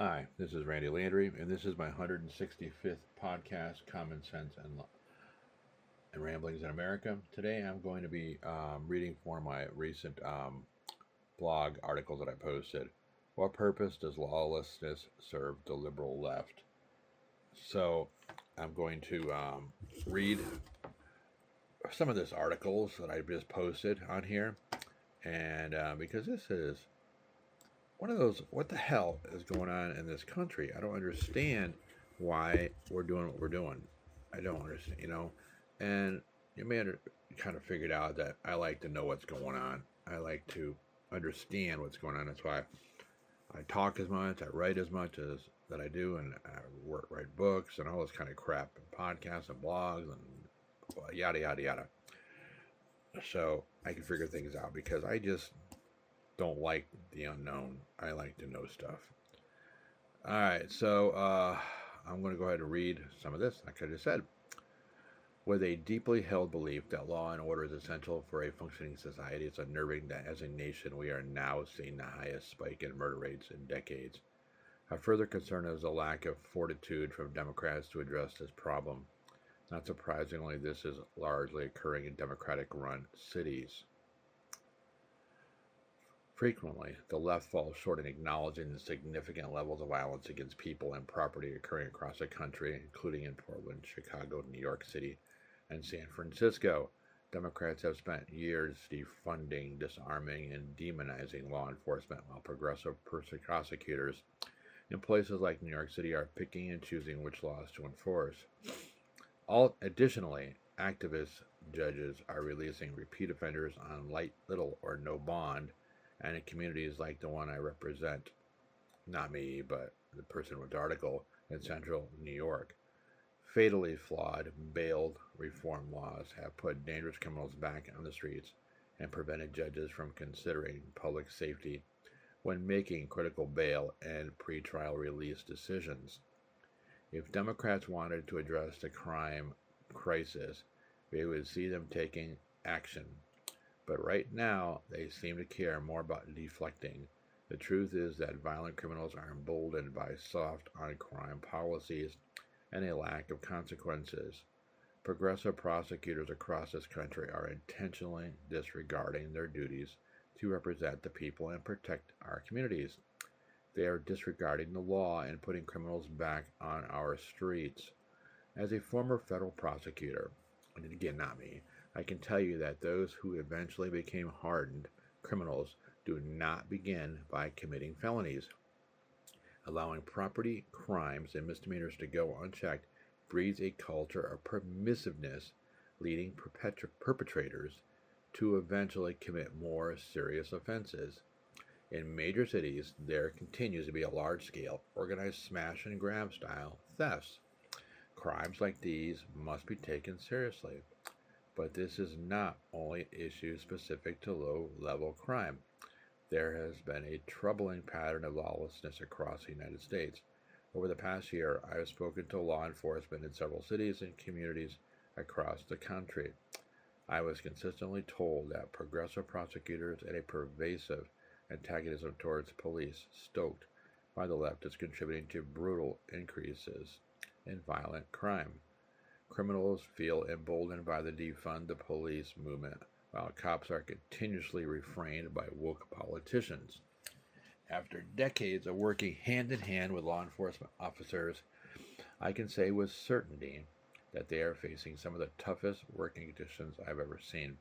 Hi, this is Randy Landry, and this is my 165th podcast, Common Sense and, and Ramblings in America. Today I'm going to be um, reading of my recent um, blog article that I posted. What purpose does lawlessness serve the liberal left? So I'm going to um, read some of this articles that I just posted on here, and uh, because this is one of those, what the hell is going on in this country? I don't understand why we're doing what we're doing. I don't understand, you know. And you may have kind of figured out that I like to know what's going on. I like to understand what's going on. That's why I talk as much, I write as much as that I do, and I work, write books and all this kind of crap, and podcasts and blogs and yada yada yada. So I can figure things out because I just don't like the unknown. I like to know stuff. All right, so uh, I'm going to go ahead and read some of this. Like I just said, with a deeply held belief that law and order is essential for a functioning society, it's unnerving that as a nation we are now seeing the highest spike in murder rates in decades. A further concern is the lack of fortitude from Democrats to address this problem. Not surprisingly, this is largely occurring in Democratic run cities. Frequently, the left falls short in acknowledging the significant levels of violence against people and property occurring across the country, including in Portland, Chicago, New York City, and San Francisco. Democrats have spent years defunding, disarming, and demonizing law enforcement, while progressive prosecutors in places like New York City are picking and choosing which laws to enforce. All, additionally, activist judges are releasing repeat offenders on light, little, or no bond and in communities like the one I represent, not me, but the person with the article in central New York. Fatally flawed bail reform laws have put dangerous criminals back on the streets and prevented judges from considering public safety when making critical bail and pretrial release decisions. If Democrats wanted to address the crime crisis, we would see them taking action but right now, they seem to care more about deflecting. The truth is that violent criminals are emboldened by soft on crime policies and a lack of consequences. Progressive prosecutors across this country are intentionally disregarding their duties to represent the people and protect our communities. They are disregarding the law and putting criminals back on our streets. As a former federal prosecutor, and again, not me, I can tell you that those who eventually became hardened criminals do not begin by committing felonies. Allowing property crimes and misdemeanors to go unchecked breeds a culture of permissiveness, leading perpetrators to eventually commit more serious offenses. In major cities, there continues to be a large scale, organized smash and grab style thefts. Crimes like these must be taken seriously. But this is not only an issue specific to low level crime. There has been a troubling pattern of lawlessness across the United States. Over the past year, I have spoken to law enforcement in several cities and communities across the country. I was consistently told that progressive prosecutors and a pervasive antagonism towards police, stoked by the left, is contributing to brutal increases in violent crime. Criminals feel emboldened by the defund the police movement, while cops are continuously refrained by woke politicians. After decades of working hand in hand with law enforcement officers, I can say with certainty that they are facing some of the toughest working conditions I've ever seen.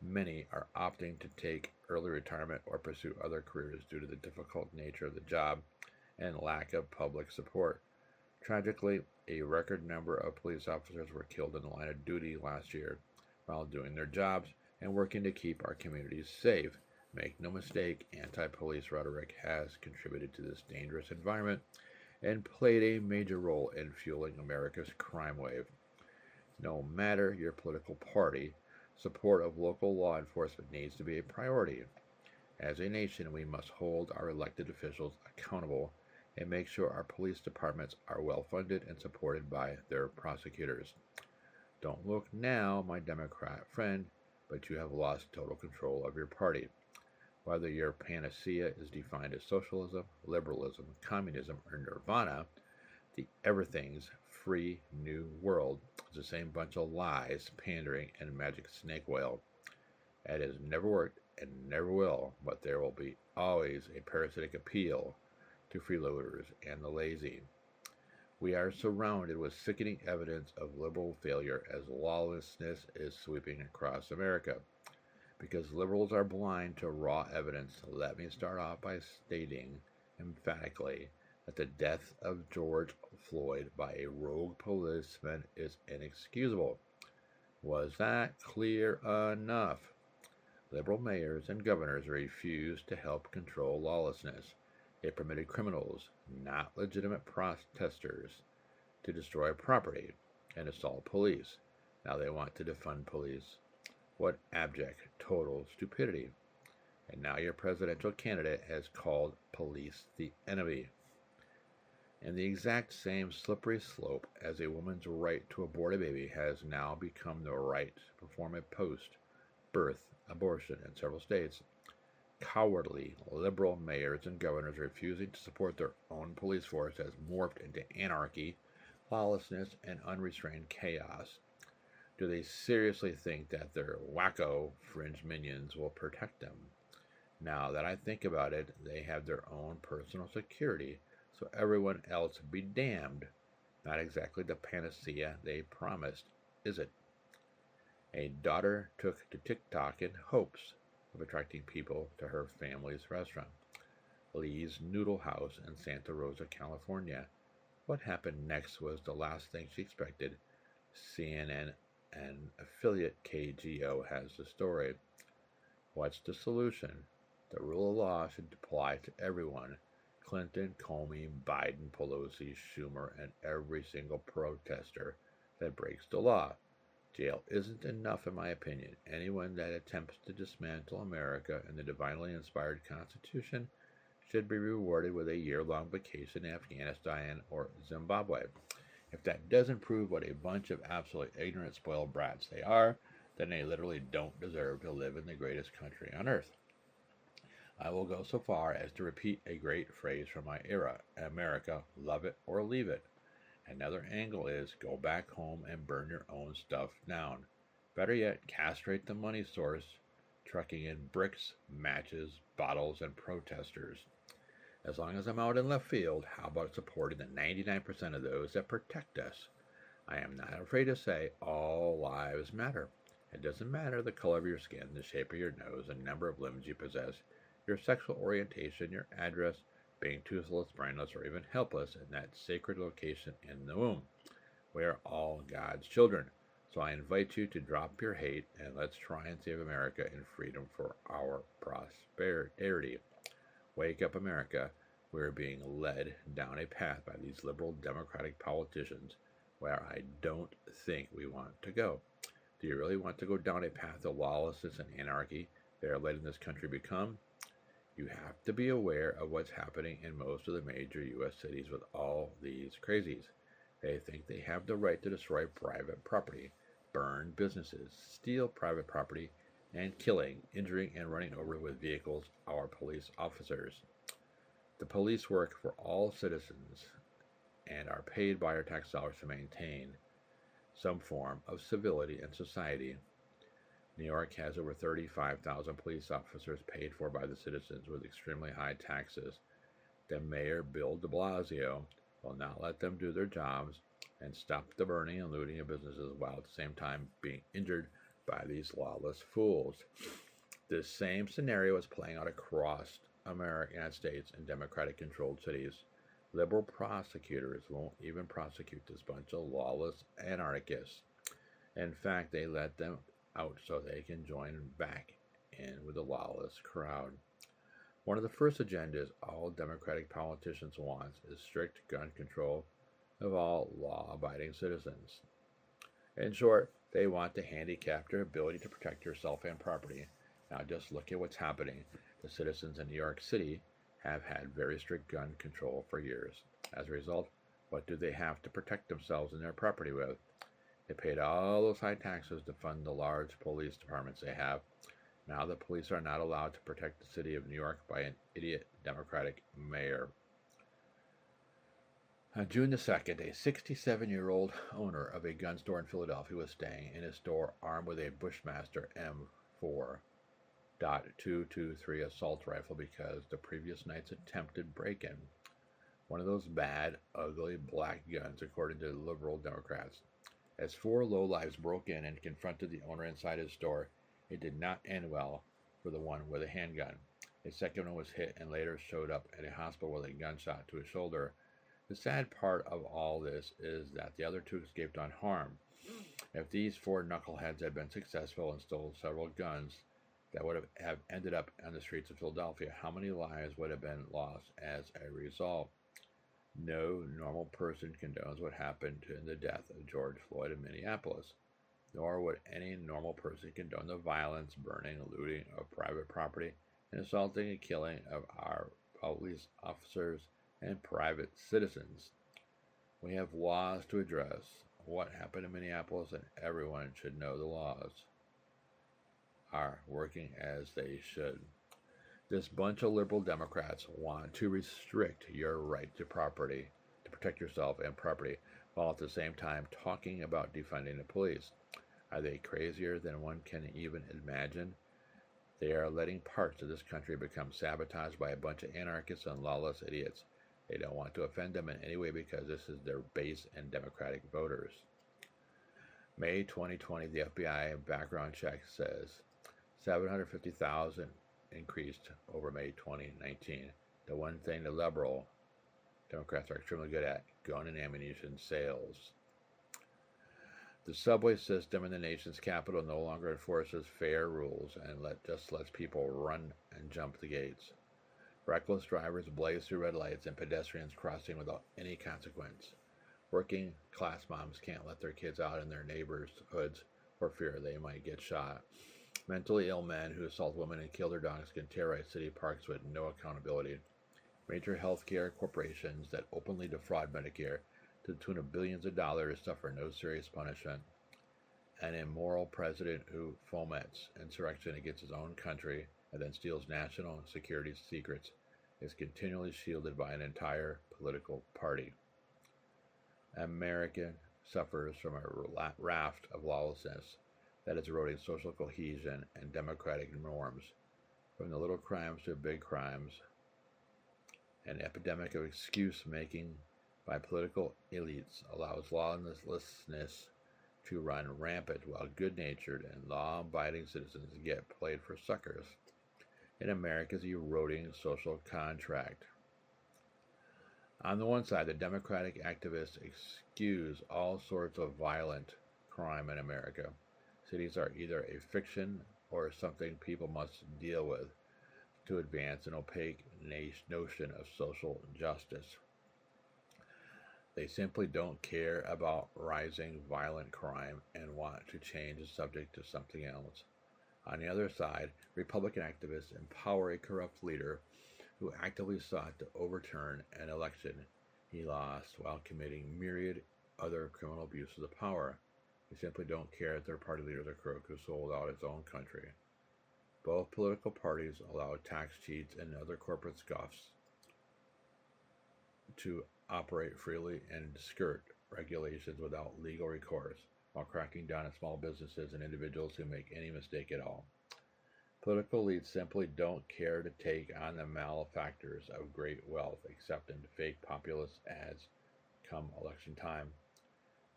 Many are opting to take early retirement or pursue other careers due to the difficult nature of the job and lack of public support. Tragically, a record number of police officers were killed in the line of duty last year while doing their jobs and working to keep our communities safe. Make no mistake, anti police rhetoric has contributed to this dangerous environment and played a major role in fueling America's crime wave. No matter your political party, support of local law enforcement needs to be a priority. As a nation, we must hold our elected officials accountable and make sure our police departments are well funded and supported by their prosecutors. Don't look now, my Democrat friend, but you have lost total control of your party. Whether your panacea is defined as socialism, liberalism, communism, or nirvana, the everything's free new world is the same bunch of lies, pandering, and magic snake oil. It has never worked and never will, but there will be always a parasitic appeal to freeloaders and the lazy. We are surrounded with sickening evidence of liberal failure as lawlessness is sweeping across America. Because liberals are blind to raw evidence, let me start off by stating emphatically that the death of George Floyd by a rogue policeman is inexcusable. Was that clear enough? Liberal mayors and governors refuse to help control lawlessness. It permitted criminals, not legitimate protesters, to destroy property and assault police. Now they want to defund police. What abject, total stupidity. And now your presidential candidate has called police the enemy. And the exact same slippery slope as a woman's right to abort a baby has now become the right to perform a post birth abortion in several states cowardly liberal mayors and governors refusing to support their own police force has morphed into anarchy, lawlessness, and unrestrained chaos. Do they seriously think that their wacko fringe minions will protect them? Now that I think about it, they have their own personal security, so everyone else be damned. Not exactly the panacea they promised, is it? A daughter took to TikTok in hopes of attracting people to her family's restaurant, Lee's Noodle House in Santa Rosa, California. What happened next was the last thing she expected. CNN and affiliate KGO has the story. What's the solution? The rule of law should apply to everyone Clinton, Comey, Biden, Pelosi, Schumer, and every single protester that breaks the law. Jail isn't enough, in my opinion. Anyone that attempts to dismantle America and the divinely inspired Constitution should be rewarded with a year long vacation in Afghanistan or Zimbabwe. If that doesn't prove what a bunch of absolutely ignorant, spoiled brats they are, then they literally don't deserve to live in the greatest country on earth. I will go so far as to repeat a great phrase from my era America, love it or leave it. Another angle is go back home and burn your own stuff down. Better yet, castrate the money source, trucking in bricks, matches, bottles, and protesters. As long as I'm out in left field, how about supporting the 99% of those that protect us? I am not afraid to say all lives matter. It doesn't matter the color of your skin, the shape of your nose, the number of limbs you possess, your sexual orientation, your address, being toothless, brainless, or even helpless in that sacred location in the womb. We are all God's children. So I invite you to drop your hate and let's try and save America and freedom for our prosperity. Wake up, America. We are being led down a path by these liberal democratic politicians where I don't think we want to go. Do you really want to go down a path of lawlessness and anarchy they are letting this country become? You have to be aware of what's happening in most of the major U.S. cities with all these crazies. They think they have the right to destroy private property, burn businesses, steal private property, and killing, injuring, and running over with vehicles our police officers. The police work for all citizens and are paid by our tax dollars to maintain some form of civility in society New York has over 35,000 police officers paid for by the citizens with extremely high taxes. The mayor, Bill de Blasio, will not let them do their jobs and stop the burning and looting of businesses while at the same time being injured by these lawless fools. This same scenario is playing out across America, States and Democratic controlled cities. Liberal prosecutors won't even prosecute this bunch of lawless anarchists. In fact, they let them out so they can join back in with the lawless crowd. One of the first agendas all Democratic politicians want is strict gun control of all law abiding citizens. In short, they want to handicap your ability to protect yourself and property. Now, just look at what's happening. The citizens in New York City have had very strict gun control for years. As a result, what do they have to protect themselves and their property with? They paid all those high taxes to fund the large police departments they have. Now the police are not allowed to protect the city of New York by an idiot Democratic mayor. On June the 2nd, a 67 year old owner of a gun store in Philadelphia was staying in his store armed with a Bushmaster M4.223 assault rifle because the previous night's attempted break in. One of those bad, ugly black guns, according to liberal Democrats. As four lowlifes broke in and confronted the owner inside his store, it did not end well for the one with a handgun. A second one was hit and later showed up at a hospital with a gunshot to his shoulder. The sad part of all this is that the other two escaped unharmed. If these four knuckleheads had been successful and stole several guns that would have ended up on the streets of Philadelphia, how many lives would have been lost as a result? No normal person condones what happened in the death of George Floyd in Minneapolis, nor would any normal person condone the violence, burning, looting of private property, and assaulting and killing of our police officers and private citizens. We have laws to address what happened in Minneapolis, and everyone should know the laws are working as they should. This bunch of liberal Democrats want to restrict your right to property, to protect yourself and property, while at the same time talking about defunding the police. Are they crazier than one can even imagine? They are letting parts of this country become sabotaged by a bunch of anarchists and lawless idiots. They don't want to offend them in any way because this is their base and Democratic voters. May 2020, the FBI background check says 750,000 increased over May 2019. The one thing the liberal Democrats are extremely good at gun and ammunition sales. The subway system in the nation's capital no longer enforces fare rules and let, just lets people run and jump the gates. Reckless drivers blaze through red lights and pedestrians crossing without any consequence. Working class moms can't let their kids out in their neighborhoods for fear they might get shot. Mentally ill men who assault women and kill their dogs can terrorize city parks with no accountability. Major healthcare corporations that openly defraud Medicare to the tune of billions of dollars suffer no serious punishment. An immoral president who foments insurrection against his own country and then steals national security secrets is continually shielded by an entire political party. America suffers from a raft of lawlessness that is eroding social cohesion and democratic norms, from the little crimes to big crimes, an epidemic of excuse making by political elites allows lawlessness to run rampant while good natured and law abiding citizens get played for suckers in America's eroding social contract. On the one side, the Democratic activists excuse all sorts of violent crime in America Cities are either a fiction or something people must deal with to advance an opaque notion of social justice. They simply don't care about rising violent crime and want to change the subject to something else. On the other side, Republican activists empower a corrupt leader who actively sought to overturn an election he lost while committing myriad other criminal abuses of power. They simply don't care that their party leader crook who sold out his own country. Both political parties allow tax cheats and other corporate scuffs to operate freely and skirt regulations without legal recourse while cracking down on small businesses and individuals who make any mistake at all. Political elites simply don't care to take on the malefactors of great wealth except in fake populist ads come election time.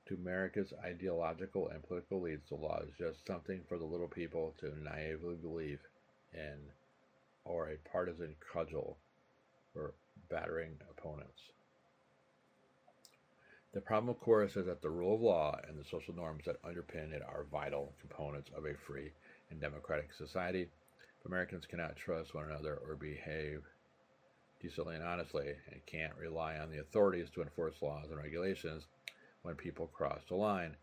To America's ideological and political elites, the law is just something for the little people to naively believe in, or a partisan cudgel for battering opponents. The problem, of course, is that the rule of law and the social norms that underpin it are vital components of a free and democratic society. If Americans cannot trust one another or behave decently and honestly and can't rely on the authorities to enforce laws and regulations, when people cross the line,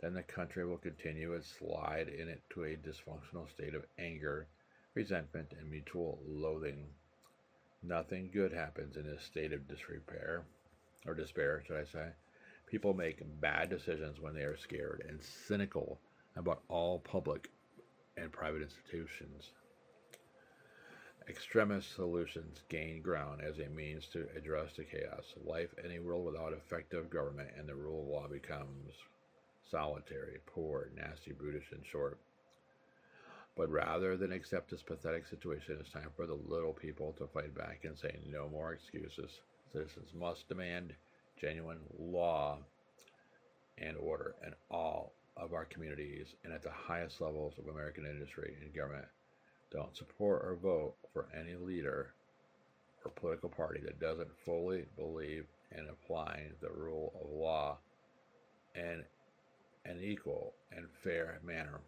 then the country will continue its slide in it to a dysfunctional state of anger, resentment, and mutual loathing. Nothing good happens in this state of disrepair, or despair, should I say. People make bad decisions when they are scared and cynical about all public and private institutions. Extremist solutions gain ground as a means to address the chaos. Life in a world without effective government and the rule of law becomes solitary, poor, nasty, brutish, in short. But rather than accept this pathetic situation, it's time for the little people to fight back and say no more excuses. Citizens must demand genuine law and order in all of our communities and at the highest levels of American industry and government. Don't support or vote for any leader or political party that doesn't fully believe in applying the rule of law in an equal and fair manner.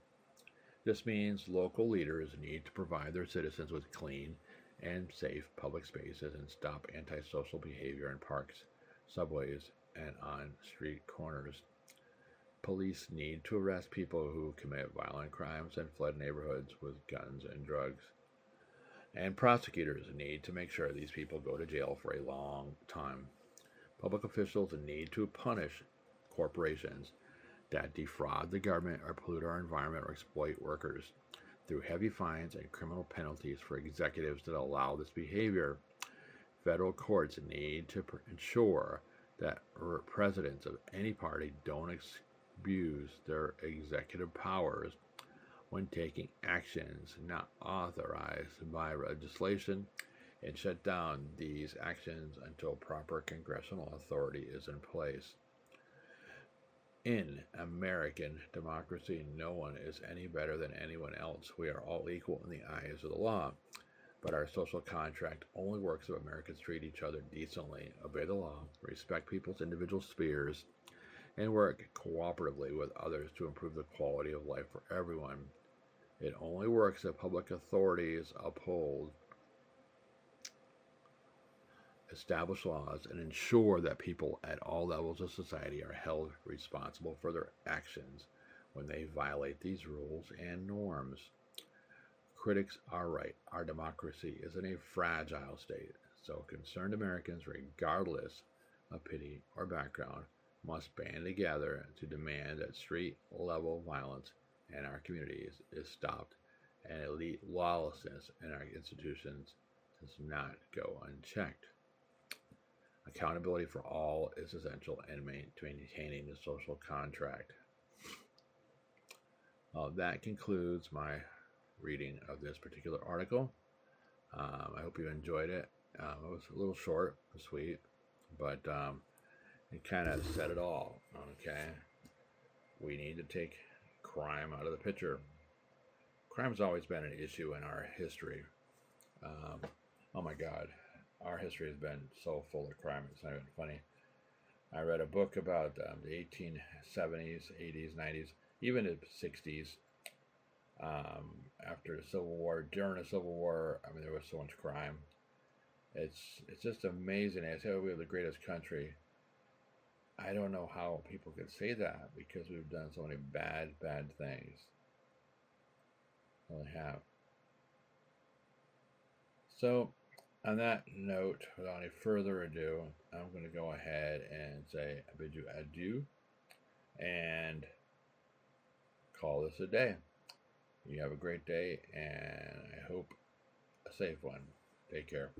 This means local leaders need to provide their citizens with clean and safe public spaces and stop antisocial behavior in parks, subways, and on street corners. Police need to arrest people who commit violent crimes and flood neighborhoods with guns and drugs. And prosecutors need to make sure these people go to jail for a long time. Public officials need to punish corporations that defraud the government or pollute our environment or exploit workers through heavy fines and criminal penalties for executives that allow this behavior. Federal courts need to ensure that presidents of any party don't abuse their executive powers when taking actions not authorized by legislation and shut down these actions until proper congressional authority is in place. In American democracy, no one is any better than anyone else. We are all equal in the eyes of the law. But our social contract only works if Americans treat each other decently, obey the law, respect people's individual spheres, and work cooperatively with others to improve the quality of life for everyone. It only works if public authorities uphold established laws and ensure that people at all levels of society are held responsible for their actions when they violate these rules and norms. Critics are right. Our democracy is in a fragile state, so concerned Americans, regardless of pity or background, must band together to demand that street level violence in our communities is stopped and elite lawlessness in our institutions does not go unchecked. Accountability for all is essential in maintaining the social contract. Uh, that concludes my reading of this particular article. Um, I hope you enjoyed it. Um, it was a little short, sweet, but um, it kind of said it all. Okay, we need to take crime out of the picture. Crime's always been an issue in our history. Um, oh my God, our history has been so full of crime. It's not even funny. I read a book about um, the 1870s, 80s, 90s, even the 60s. Um, after the Civil War, during the Civil War, I mean, there was so much crime. It's it's just amazing. I say we have the greatest country I don't know how people could say that because we've done so many bad, bad things. Really have. So, on that note, without any further ado, I'm going to go ahead and say I bid you adieu and call this a day. You have a great day and I hope a safe one. Take care.